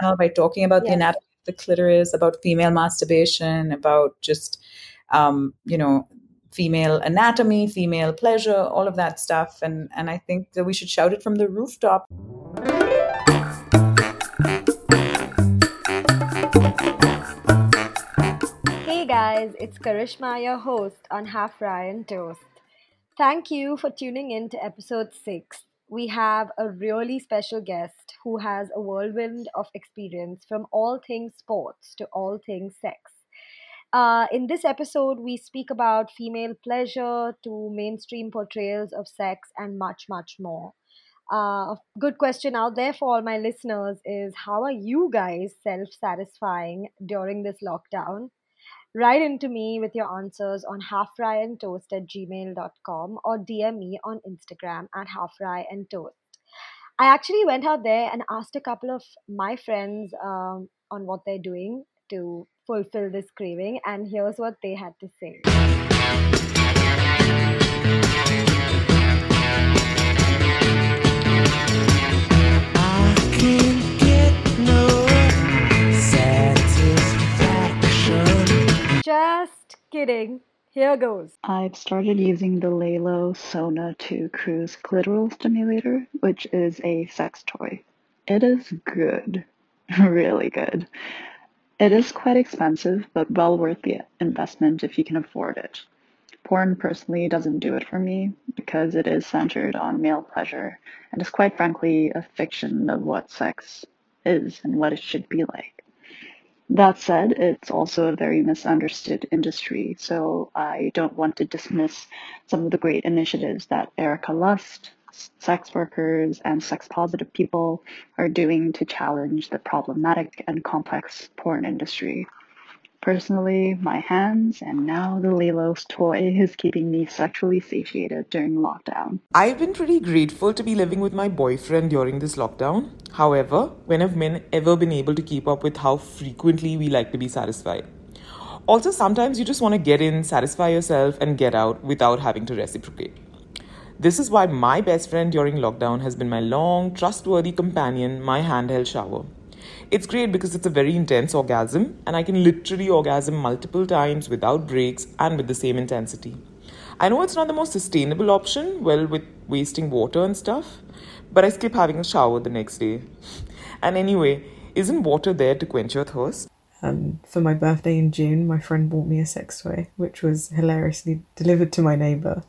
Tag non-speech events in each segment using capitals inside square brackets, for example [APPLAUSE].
channel by talking about yes. the anatomy of the clitoris, about female masturbation, about just, um, you know, female anatomy, female pleasure, all of that stuff. And, and I think that we should shout it from the rooftop. Hey guys, it's Karishma, your host on Half Fry and Toast. Thank you for tuning in to episode 6. We have a really special guest who has a whirlwind of experience from all things sports to all things sex. Uh, in this episode, we speak about female pleasure to mainstream portrayals of sex and much, much more. Uh, a good question out there for all my listeners is how are you guys self satisfying during this lockdown? Write into me with your answers on halffryandtoast at gmail.com or DM me on Instagram at halffryandtoast. I actually went out there and asked a couple of my friends um, on what they're doing to fulfill this craving, and here's what they had to say. Just kidding. Here goes. I've started using the Lelo Sona 2 Cruise Clitoral Stimulator, which is a sex toy. It is good. [LAUGHS] really good. It is quite expensive, but well worth the investment if you can afford it. Porn personally doesn't do it for me because it is centered on male pleasure and is quite frankly a fiction of what sex is and what it should be like. That said, it's also a very misunderstood industry, so I don't want to dismiss some of the great initiatives that Erica Lust, sex workers, and sex positive people are doing to challenge the problematic and complex porn industry. Personally, my hands and now the Lelo's toy is keeping me sexually satiated during lockdown. I've been pretty grateful to be living with my boyfriend during this lockdown. However, when have men ever been able to keep up with how frequently we like to be satisfied? Also, sometimes you just want to get in, satisfy yourself, and get out without having to reciprocate. This is why my best friend during lockdown has been my long, trustworthy companion, my handheld shower. It's great because it's a very intense orgasm, and I can literally orgasm multiple times without breaks and with the same intensity. I know it's not the most sustainable option, well, with wasting water and stuff, but I skip having a shower the next day. And anyway, isn't water there to quench your thirst? Um, for my birthday in June, my friend bought me a sex toy, which was hilariously delivered to my neighbour.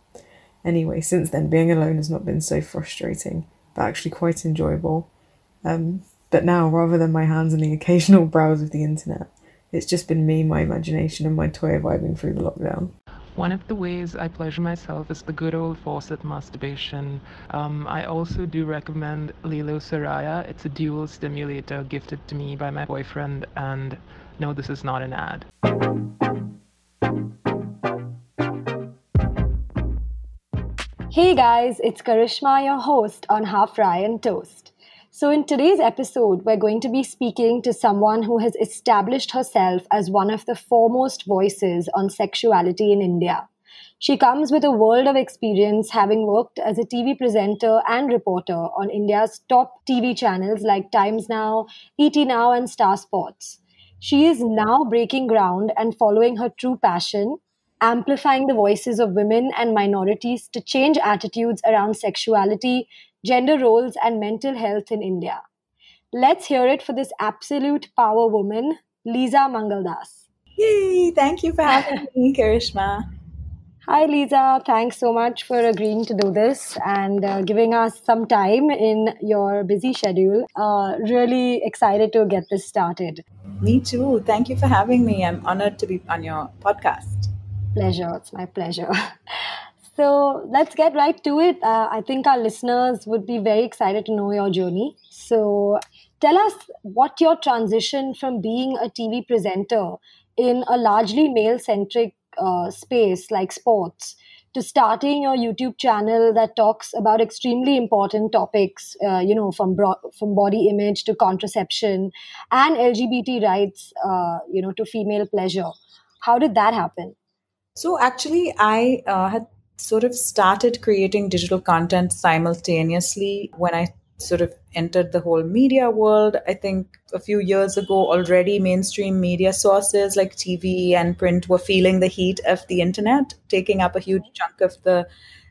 Anyway, since then, being alone has not been so frustrating, but actually quite enjoyable. Um, but now, rather than my hands and the occasional [LAUGHS] browse of the internet, it's just been me, my imagination, and my toy vibing through the lockdown. One of the ways I pleasure myself is the good old faucet masturbation. Um, I also do recommend Lelo Soraya. It's a dual stimulator gifted to me by my boyfriend, and no, this is not an ad. Hey guys, it's Karishma, your host on Half Fry and Toast. So, in today's episode, we're going to be speaking to someone who has established herself as one of the foremost voices on sexuality in India. She comes with a world of experience, having worked as a TV presenter and reporter on India's top TV channels like Times Now, ET Now, and Star Sports. She is now breaking ground and following her true passion, amplifying the voices of women and minorities to change attitudes around sexuality, gender roles, and mental health in India. Let's hear it for this absolute power woman, Lisa Mangaldas. Yay! Thank you for having [LAUGHS] me, Karishma. Hi, Lisa. Thanks so much for agreeing to do this and uh, giving us some time in your busy schedule. Uh, really excited to get this started. Me too. Thank you for having me. I'm honored to be on your podcast. Pleasure. It's my pleasure. [LAUGHS] So let's get right to it. Uh, I think our listeners would be very excited to know your journey. So tell us what your transition from being a TV presenter in a largely male centric uh, space like sports to starting your YouTube channel that talks about extremely important topics, uh, you know, from bro- from body image to contraception and LGBT rights, uh, you know, to female pleasure. How did that happen? So actually, I uh, had sort of started creating digital content simultaneously when I sort of entered the whole media world. I think a few years ago already mainstream media sources like TV and print were feeling the heat of the internet, taking up a huge chunk of the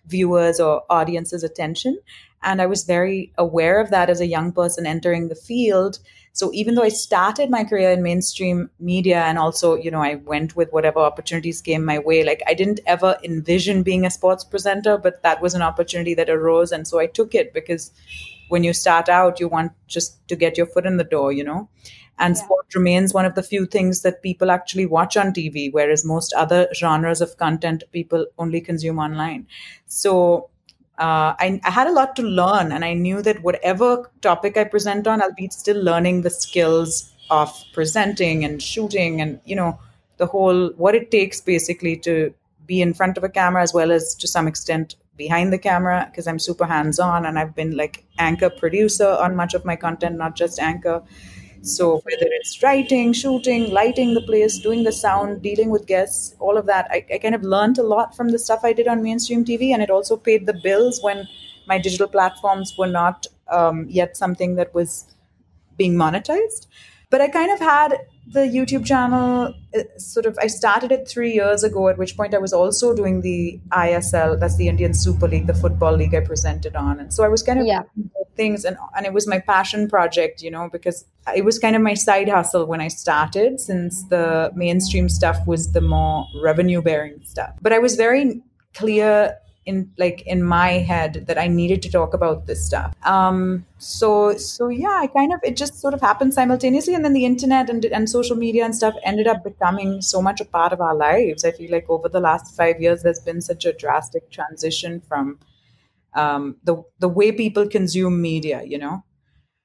viewers or audience's attention. And I was very aware of that as a young person entering the field. So even though I started my career in mainstream media and also, you know, I went with whatever opportunities came my way, like I didn't ever envision being a sports presenter, but that was an opportunity that arose. And so I took it because when you start out, you want just to get your foot in the door, you know? And yeah. sport remains one of the few things that people actually watch on TV, whereas most other genres of content people only consume online. So uh, I, I, had a lot to learn, and I knew that whatever topic I present on, I'll be still learning the skills of presenting and shooting, and you know the whole what it takes basically to be in front of a camera as well as to some extent behind the camera because I'm super hands on and I've been like anchor producer on much of my content, not just anchor. So whether it's writing, shooting, lighting the place, doing the sound, dealing with guests, all of that, I, I kind of learned a lot from the stuff I did on mainstream TV, and it also paid the bills when my digital platforms were not um, yet something that was being monetized. But I kind of had the YouTube channel uh, sort of I started it 3 years ago at which point I was also doing the ISL that's the Indian Super League the football league I presented on and so I was kind of yeah. things and and it was my passion project you know because it was kind of my side hustle when I started since the mainstream stuff was the more revenue bearing stuff but I was very clear in like in my head that I needed to talk about this stuff. Um, so so yeah, I kind of it just sort of happened simultaneously, and then the internet and and social media and stuff ended up becoming so much a part of our lives. I feel like over the last five years, there's been such a drastic transition from um, the the way people consume media. You know.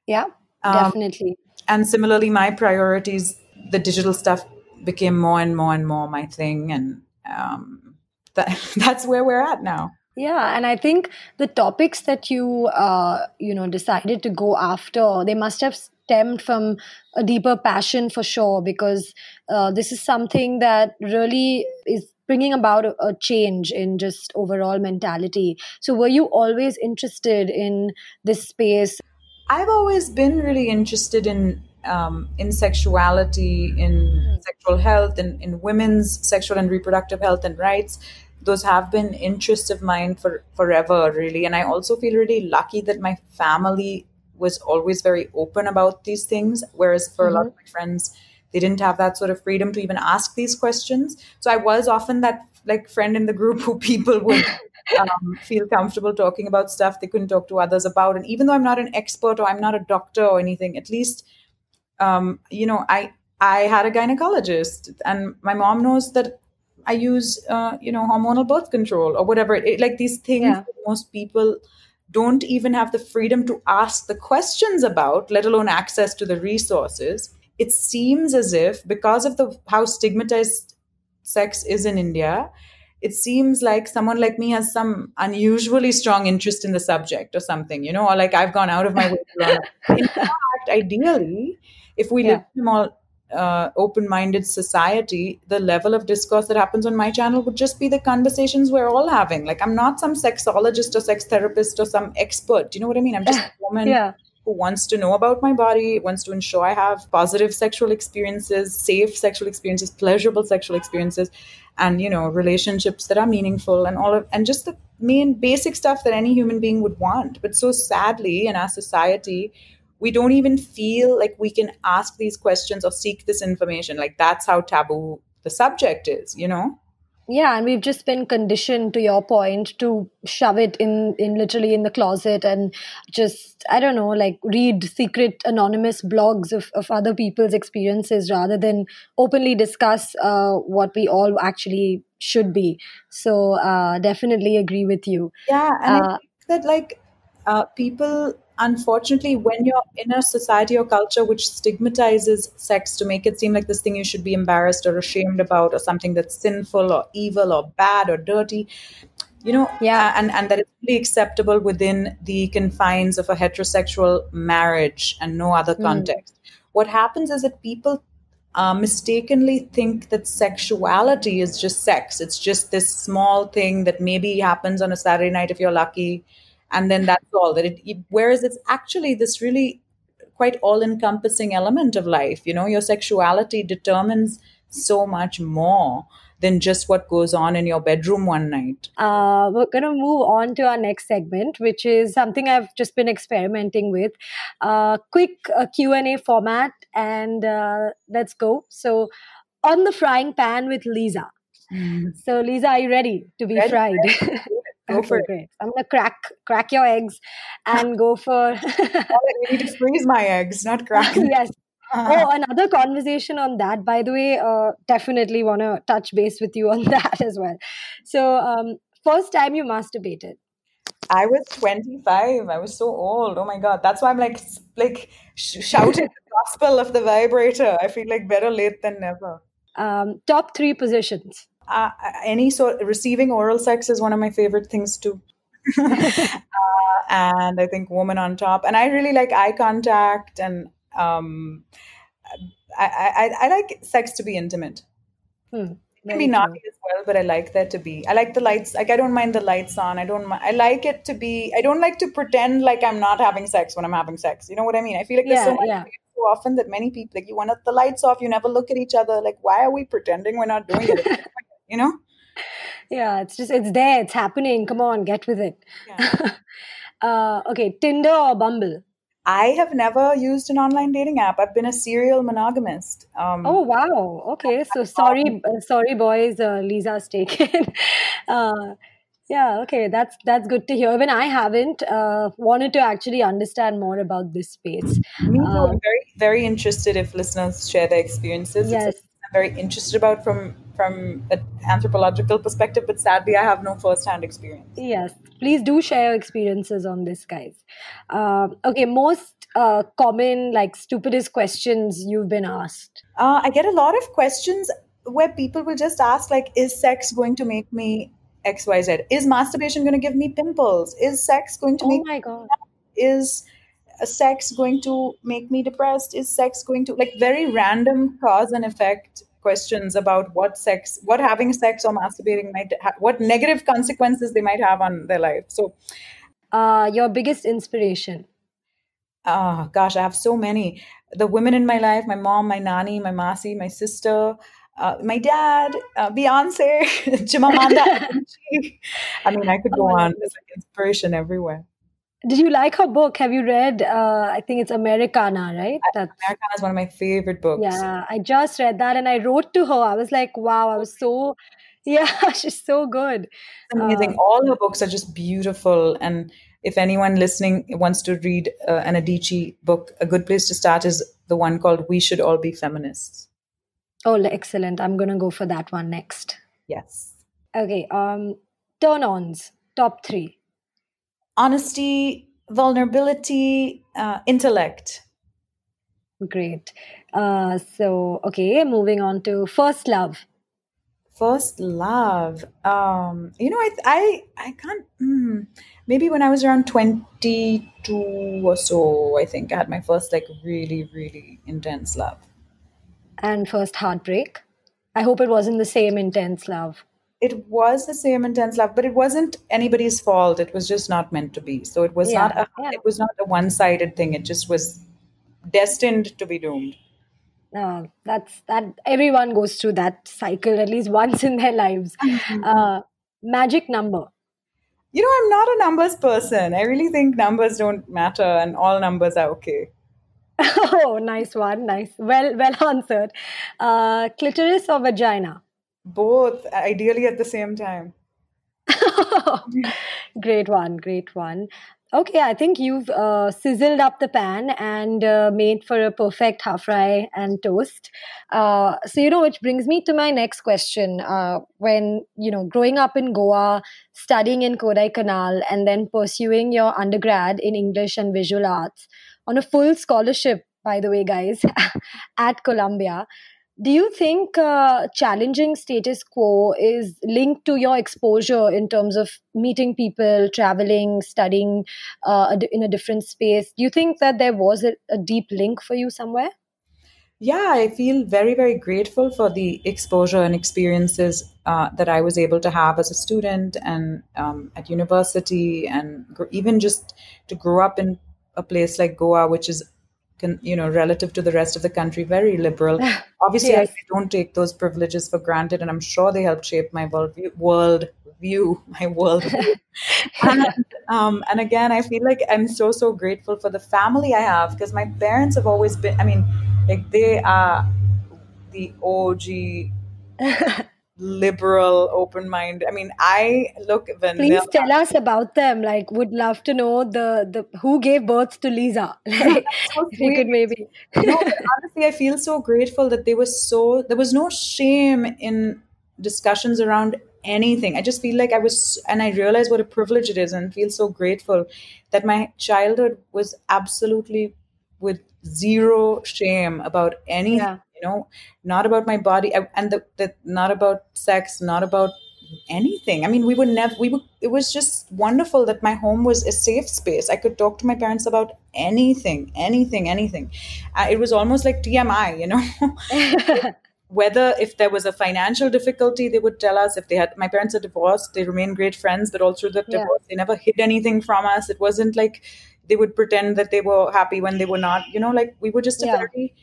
Yeah, um, definitely. And similarly, my priorities, the digital stuff became more and more and more my thing, and um, that [LAUGHS] that's where we're at now. Yeah and i think the topics that you uh, you know decided to go after they must have stemmed from a deeper passion for sure because uh, this is something that really is bringing about a, a, change in just overall mentality. So were you always interested in this space? I've always been really interested in um, in sexuality in mm. sexual health in, in women's sexual and reproductive health and rights those have been interests of mine for forever really and i also feel really lucky that my family was always very open about these things whereas for mm-hmm. a lot of mm-hmm. my friends they didn't have that sort of freedom to even ask these questions so i was often that like friend in the group who people would [LAUGHS] um, feel comfortable talking about stuff they couldn't talk to others about and even though i'm not an expert or i'm not a doctor or anything at least um, you know i i had a gynecologist and my mom knows that I use, uh, you know, hormonal birth control or whatever. It, like these things yeah. most people don't even have the freedom to ask the questions about, let alone access to the resources. It seems as if because of the how stigmatized sex is in India, it seems like someone like me has some unusually strong interest in the subject or something, you know, or like I've gone out of my way. [LAUGHS] In fact, ideally, if we yeah. live in a more uh, open-minded society the level of discourse that happens on my channel would just be the conversations we're all having. Like i'm not some sexologist or sex therapist or some expert. Do you know what i mean? I'm just a woman yeah. who wants to know about my body wants to ensure i have positive sexual experiences safe sexual experiences pleasurable sexual experiences and you know relationships that are meaningful and all of and just the main basic stuff that any human being would want. But so sadly in our society we don't even feel like we can ask these questions or seek this information. Like that's how taboo the subject is you know? Yeah and we've just been conditioned to your point to shove it in in literally in the closet and just i don't know like read secret anonymous blogs of, of other people's experiences rather than openly discuss uh, what we all actually should be. So uh, definitely agree with you. Yeah and uh, that like uh, people unfortunately, when you're in a society or culture which stigmatizes sex to make it seem like this thing you should be embarrassed or ashamed about, or something that's sinful or evil or bad or dirty, you know, yeah, and and that it's really acceptable within the confines of a heterosexual marriage and no other hmm. context. Mm. What happens is that people uh, mistakenly think that sexuality is just sex. It's just this small thing that maybe happens on a Saturday night if you're lucky and then that's all that it, it whereas it's actually this really quite all encompassing element of life you know your sexuality determines so much more than just what goes on in your bedroom one night. Uh, we're going to move on to our next segment, which is something I've just been experimenting with. Uh, quick uh, Q&A format and uh, let's go. So on the frying pan with Lisa. Mm. So Lisa, are you ready to be ready, fried? Ready. [LAUGHS] Go okay, for it. Great. I'm gonna crack crack your eggs and go for. you need to freeze my eggs, not [LAUGHS] crack. yes, uh-huh. Oh, another conversation on that. By the way, uh, definitely want to touch base with you on [LAUGHS] that as well. So, um, first time you masturbated. I was 25. I was so old. Oh my god. That's why I'm like like sh- shouting the gospel of the vibrator. I feel like better late than never. Um, top three positions. Uh, any sort receiving oral sex is one of my favorite things too. [LAUGHS] uh, and I think woman on top. And I really like eye contact and um, I, I, I like sex to be intimate. Hmm. It can be naughty as well, but I like that to be. I like the lights. Like I don't mind the lights on. I don't. I like it to be. I don't like to pretend like I'm not having sex when I'm having sex. You know what I mean? I feel like there's so much yeah. so often that many people like you want the lights off. You never look at each other. Like why are we pretending we're not doing it? [LAUGHS] you know? Yeah, it's just it's there. It's happening. Come on, get with it. Yeah. [LAUGHS] uh, okay, Tinder or Bumble? I have never used an online dating app. I've been a serial monogamist. Um, oh wow! Okay, so sorry, uh, sorry, boys. Uh, Lisa's taken. [LAUGHS] uh, yeah, okay, that's that's good to hear. Even I haven't uh, wanted to actually understand more about this space. Me too. I'm um, very very interested if listeners share their experiences. Yes. I'm very interested about from from an anthropological perspective, but sadly, I have no first-hand experience. Yes, please do share your experiences on this, guys. Uh, okay, most uh, common, like stupidest questions you've been asked. Uh, I get a lot of questions where people will just ask, like, "Is sex going to make me X, Y, Z? Is masturbation going to give me pimples? Is sex going to oh make? Oh my god! Is sex going to make me depressed? Is sex going to like very random cause and effect questions about what sex, what having sex or masturbating might, ha- what negative consequences they might have on their life. So, uh, your biggest inspiration? Oh gosh, I have so many. The women in my life, my mom, my nanny, my masi, my sister, uh, my dad, uh, Beyonce, [LAUGHS] Chimamanda. [LAUGHS] I mean, I could go oh on. There's like inspiration everywhere. Did you like her book? Have you read? Uh, I think it's Americana, right? That's, Americanah is one of my favorite books. Yeah, I just read that and I wrote to her. I was like, wow, I was so, [LAUGHS] yeah, she's so good. amazing. Uh, All her books are just beautiful. And if anyone listening wants to read uh, an Adichie book, a good place to start is the one called We Should All Be Feminists. Oh, excellent. I'm going to go for that one next. Yes. Okay. Um, turn ons, top three honesty, vulnerability, uh, intellect. Great. Uh, so, okay, moving on to first love. First love. Um, you know, I I I can't. Mm, maybe when I was around twenty two or so, I think I had my first like really really intense love. And first heartbreak. I hope it wasn't the same intense love it was the same intense love but it wasn't anybody's fault. It was just not meant to be. So it was yeah, not a, yeah. it was not a one-sided thing. It just was destined to be doomed. No that's that everyone goes through that cycle at least once in their lives. Mm-hmm. uh, magic number. You know i'm not a numbers person. I really think numbers don't matter and all numbers are okay. [LAUGHS] Oh nice one nice. Well well answered. Uh, clitoris or vagina both, ideally at the same time. [LAUGHS] great one, great one. Okay, I think you've uh, sizzled up the pan and uh, made for a perfect half fry and toast. Uh, so, you know, which brings me to my next question. Uh, when, you know, growing up in Goa, studying in Kodaikanal, and then pursuing your undergrad in English and visual arts on a full scholarship, by the way, guys, [LAUGHS] at Columbia, do you think uh, challenging status quo is linked to your exposure in terms of meeting people traveling studying uh, in a different space? Do you think that there was a, a deep link for you somewhere? Yeah, I feel very, very grateful for the exposure and experiences uh, that I was able to have as a student and um, at university, and gr- even just to grow up in a place like Goa, which is, con- you know, relative to the rest of the country, very liberal. [LAUGHS] Obviously, Yes. I don't take those privileges for granted, and I'm sure they helped shape my world view, world [LAUGHS] view my world view. [LAUGHS] and, um, and again, I feel like I'm so so grateful for the family I have because my parents have always been. I mean, like they are the OG liberal, open mind. I mean, I look when Please tell us about them. Like, would love to know the the who gave birth to Lisa. [LAUGHS] Like, so if you could maybe. no, [LAUGHS] honestly, I feel so grateful that they were so. There was no shame in discussions around anything. I just feel like I was, and I realize what a privilege it is, and feel so grateful that my childhood was absolutely with zero shame about anything. Yeah. You know, not about my body, and the, the not about sex, not about anything. I mean, we would never. We would. It was just wonderful that my home was a safe space. I could talk to my parents about anything, anything, anything. Uh, it was almost like TMI, you know. [LAUGHS] [LAUGHS] Whether if there was a financial difficulty, they would tell us. If they had, my parents are divorced, they remain great friends, but also through the Yeah. divorce, they never hid anything from us. It wasn't like they would pretend that they were happy when they were not. You know, like we were just a Yeah. very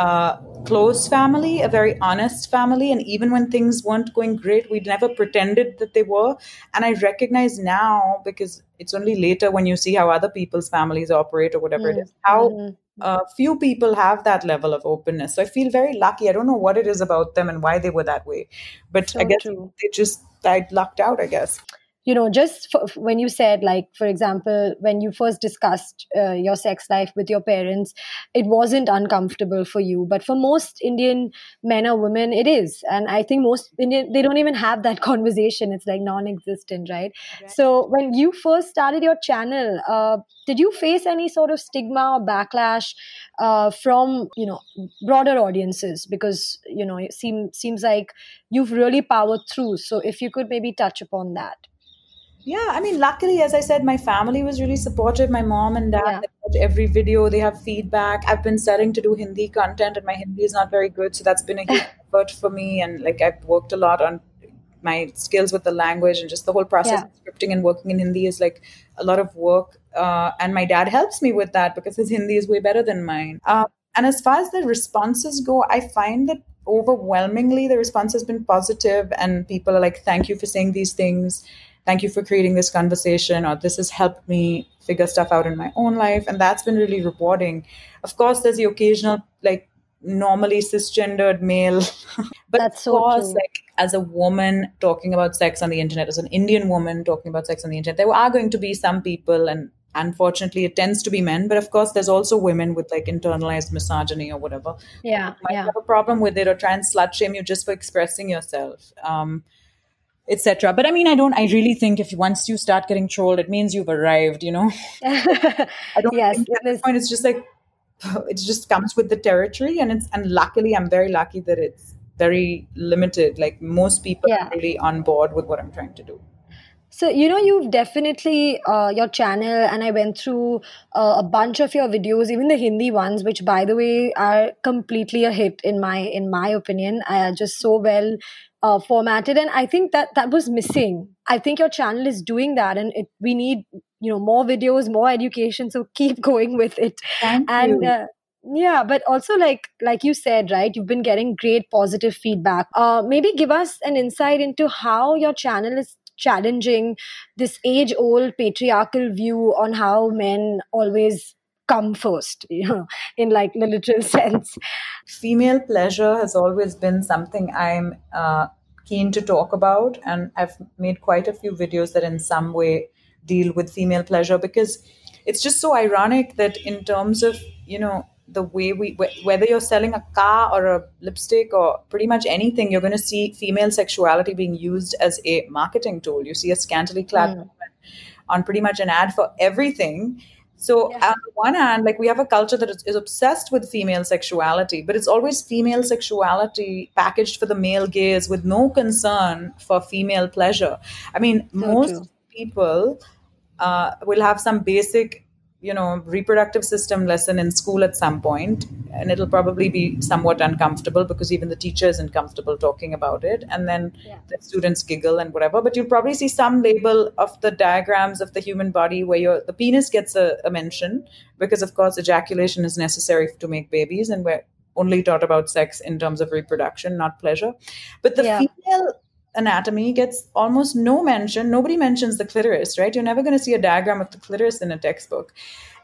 uh, close family, a very honest family. And even when things weren't going great, we'd never pretended that they were. And I recognize now because it's only later when you see how other people's families operate or whatever it is, how Mhm. uh, few people have that level of openness. So I feel very lucky. I don't know what it is about them and why they were that way, but I guess true. they just I lucked out. I guess. You know just for, when you said like for example when you first discussed uh, your sex life with your parents it wasn't uncomfortable for you but for most indian men or women it is. And i think most indian they don't even have that [LAUGHS] conversation. It's like non-existent right. So when you first started your channel uh, did you face any sort of stigma or backlash uh, from you know broader audiences? Because you know it seem, seems like you've really powered through. So if you could maybe touch upon that Yeah, I mean, luckily, as I said, my family was really supportive. My mom and dad Yeah. watch every video, they have feedback. I've been starting to do Hindi content, and my Hindi is not very good, so that's been a huge [LAUGHS] effort for me. And like, I've worked a lot on my skills with the language and just the whole process Yeah. of scripting and working in Hindi is like a lot of work. Uh, and my dad helps me with that because his Hindi is way better than mine. Uh, and as far as the responses go, I find that overwhelmingly the response has been positive, and people are like, "Thank you for saying these things." Thank you for creating this conversation or this has helped me figure stuff out in my own life and that's been really rewarding. Of course there's the occasional like normally cisgendered male [LAUGHS] but That's of course true. like as a woman talking about sex on the internet as an indian woman talking about sex on the internet there are going to be some people and unfortunately it tends to be men but of course there's also women with like internalized misogyny or whatever. Yeah might yeah. have a problem with it or try and slut shame you just for expressing yourself. Um etc but i mean i don't i really think if once you start getting trolled it means you've arrived you know? [LAUGHS] I don't yes think at this point it's just like [SIGHS] it just comes with the territory and it's and luckily i'm very lucky that it's very limited. Like most people Yeah. are really on board with what i'm trying to do. So, you know, you've definitely, uh, your channel, and I went through uh, a bunch of your videos, even the Hindi ones, which, by the way, are completely a hit in my in my opinion. Uh, just so well uh, formatted, and I think that that was missing. I think your channel is doing that, and it, we need you know more videos, more education. So [LAUGHS] keep going with it. thank and you uh, yeah but also like like you said right you've been getting great positive feedback uh, maybe give us an insight into how your channel is challenging this age old patriarchal view on how men always come first you know in like the literal [LAUGHS] sense. Female pleasure has always been something I'm uh, keen to talk about, and I've made quite a few videos that in some way deal with female pleasure because it's just so ironic that in terms of you know the way we whether you're selling a car or a lipstick or pretty much anything you're going to see female sexuality being used as a marketing tool. You see a scantily clad woman on pretty much an ad for everything so Yeah. on the one hand, like we have a culture that is, is obsessed with female sexuality, but it's always female sexuality packaged for the male gaze with no concern for female pleasure. I mean, So most true. people uh, will have some basic you know reproductive system lesson in school at some point and it'll probably be somewhat uncomfortable because even the teacher isn't comfortable talking about it and then Yeah. the students giggle and whatever but you'll probably see some label of the diagrams of the human body where your the penis gets a, a mention because of course ejaculation is necessary to make babies and we're only taught about sex in terms of reproduction not pleasure but the Yeah. female anatomy gets almost no mention. Nobody mentions the clitoris, right? You're never going to see a diagram of the clitoris in a textbook.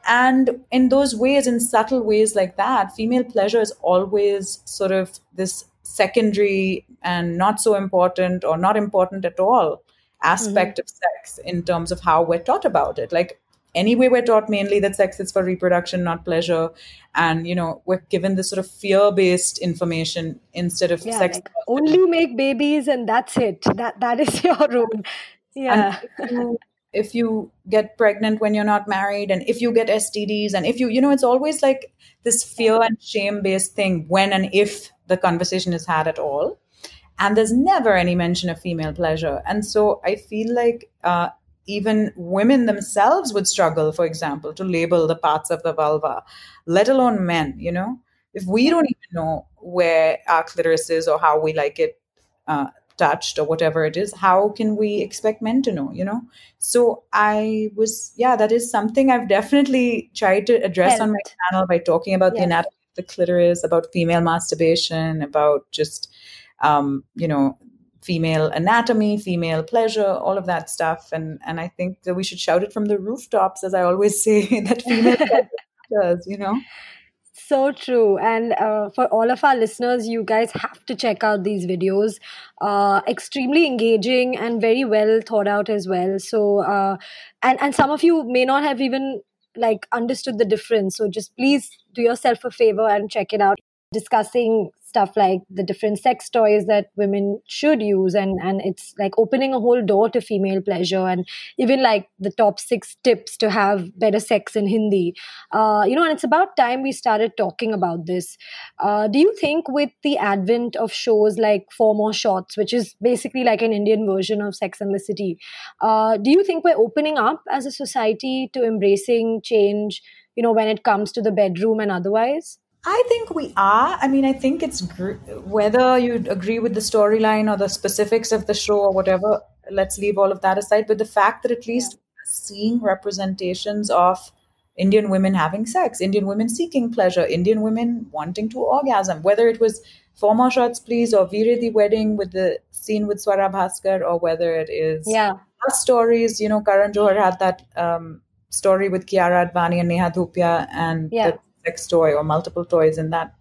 And in those ways, in subtle ways like that, female pleasure is always sort of this secondary and not so important or not important at all aspect mm-hmm. of sex in terms of how we're taught about it. Like anyway, we're taught mainly that sex is for reproduction, not pleasure. And, you know, we're given this sort of fear based information instead of Yeah, sex. like only make babies and that's it. That that is [LAUGHS] your role Yeah. If you, if you get pregnant when you're not married, and if you get STDs, and if you, you know, it's always like this fear and shame based thing when and if the conversation is had at all. And there's never any mention of female pleasure. And so I feel like uh, even women themselves would struggle, for example, to label the parts of the vulva, let alone men, you know? If we don't even know where our clitoris is or how we like it uh, touched or whatever it is, how can we expect men to know, you know? So I was, yeah, that is something I've definitely tried to address on my channel by talking about the anatomy of the clitoris, about female masturbation, about just, um, you know, female anatomy, female pleasure, all of that stuff. And and I think that we should shout it from the rooftops, as I always [LAUGHS] say, that female matters, you know? So true. And uh, for all of our listeners, you guys have to check out these videos. Uh, extremely engaging and very well thought out as well. So, uh, and, and some of you may not have even like understood the difference. So just please do yourself a favor and check it out. Discussing stuff like the different sex toys that women should use and and it's like opening a whole door to female pleasure and even like the top six tips to have better sex in hindi. Uh, you know and it's about time we started talking about this. Uh, do you think with the advent of shows like four more shots which is basically like an indian version of sex and the city uh, do you think we're opening up as a society to embracing change you know when it comes to the bedroom and otherwise I think we are. I mean, I think it's gr- whether you agree with the storyline or the specifics of the show or whatever. Let's leave all of that aside. But the fact that at least we're seeing representations of Indian women having sex, Indian women seeking pleasure, Indian women wanting to orgasm, whether it was Four More Shots Please or Veere Di Wedding with the scene with Swara Bhaskar or whether it is yeah stories. You know, Karan Johar had that um, story with Kiara Advani and Neha Dhupia and Yeah. the sex toy or multiple toys in that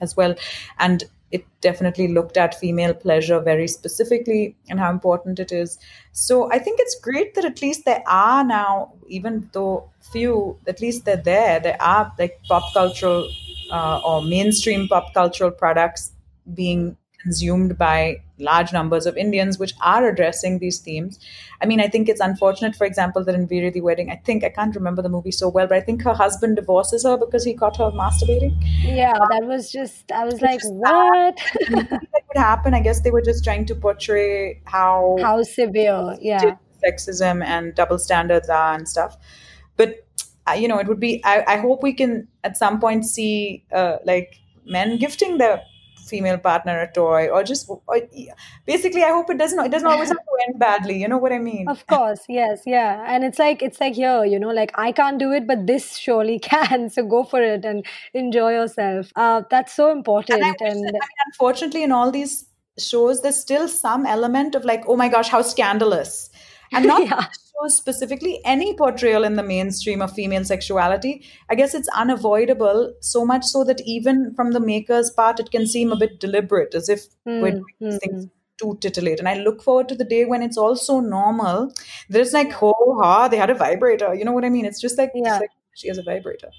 as well. And it definitely looked at female pleasure very specifically and how important it is. So I think it's great that at least there are now, even though few, at least they're there. There are like pop cultural uh, or mainstream pop cultural products being consumed by large numbers of Indians, which are addressing these themes. I mean, I think it's unfortunate, for example, that in Veere Di Wedding, I think, I can't remember the movie so well, but I think her husband divorces her because he caught her masturbating. yeah that was just i was like what [LAUGHS] that would happen. I guess they were just trying to portray how how severe yeah sexism and double standards are and stuff. But uh, you know, it would be. I, I hope we can at some point see uh, like men gifting their female partner a toy, or just or, basically. I hope it doesn't. It doesn't always have to end badly. You know what I mean? Of course, yes, yeah. And it's like it's like here, you know, like I can't do it, but this surely [LAUGHS] can. So go for it and enjoy yourself. Uh, that's so important. And And that, I mean, unfortunately, in all these shows, there's still some element of like, oh my gosh, how scandalous. And [LAUGHS] not Yeah. Shows specifically, any portrayal in the mainstream of female sexuality, I guess it's unavoidable, so much so that even from the maker's part, it can seem a bit deliberate, as if we're Hmm, doing hmm, things to titillate. And I look forward to the day when it's all so normal. There's like, oh, ha, they had a vibrator. You know what I mean? It's just like, just like she has a vibrator.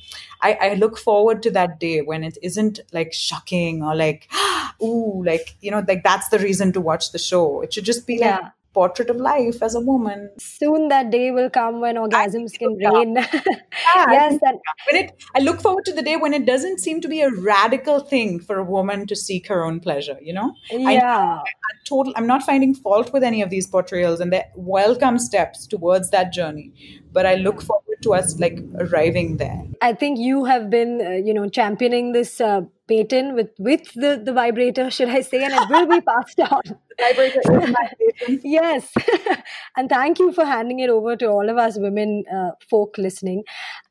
I, I look forward to that day when it isn't like shocking or like, [GASPS] ooh, like, you know, like that's the reason to watch the show. It should just be like Yeah. Portrait of life as a woman. soon that day will come when orgasms can rain. Yeah, I yes, and when it I look forward to the day when it doesn't seem to be a radical thing for a woman to seek her own pleasure, you know? I- yeah. I'm total I'm not finding fault with any of these portrayals and they're welcome steps towards that journey. But I look forward to us like arriving there. I think you have been, uh, you know, championing this uh, patent with with the the vibrator, should I say, and it will be [LAUGHS] passed on. vibrator is my patent. [LAUGHS] yes, [LAUGHS] and thank you for handing it over to all of us women uh, folk listening.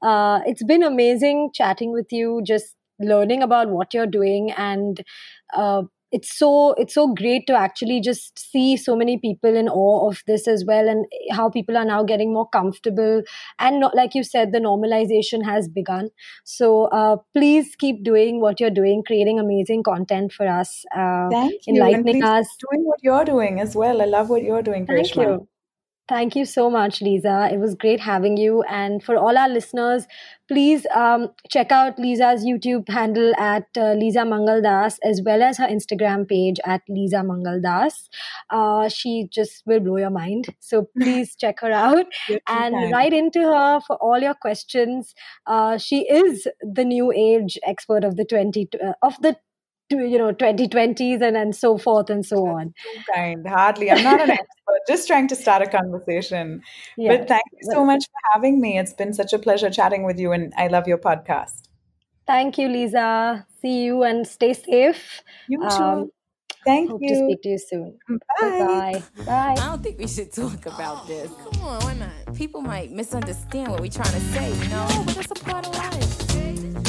Uh, it's been amazing chatting with you, just learning about what you're doing and uh, it's so it's so great to actually just see so many people in awe of this as well and how people are now getting more comfortable and not, like you said the normalization has begun so uh, please keep doing what you're doing creating amazing content for us uh, Thank you. enlightening us doing what you're doing as well. I love what you're doing, Thank you. Thank you so much, Lisa. It was great having you. And for all our listeners, please um, check out Lisa's YouTube handle at uh, Lisa Mangaldas as well as her Instagram page at Lisa Mangaldas. Uh, she just will blow your mind. So [LAUGHS] please check her out Yes, and can. write into her for all your questions. Uh, she is the new age expert of the 20 uh, of the you know 2020s and and so forth and so on. Too kind. Hardly. I'm not an expert. Just trying to start a conversation. Yeah. But thank you so much for having me. It's been such a pleasure chatting with you, and I love your podcast. Thank you, Lisa. See you and stay safe. You too. Um, thank hope to speak to you soon. Bye. Bye. Bye. I don't think we should talk about this. Come on, why not? People might misunderstand what we're trying to say, you know? but that's a part of life.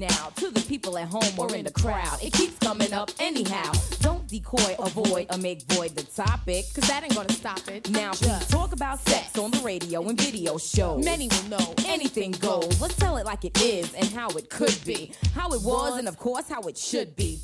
Now. To the people at home or in the crowd. It keeps or make void the topic. Cause that ain't gonna stop it. Now, we talk about sex on the radio and video shows. Many will know anything goes. Let's tell it like it is and how it could be. How it was and, of course, how it should be.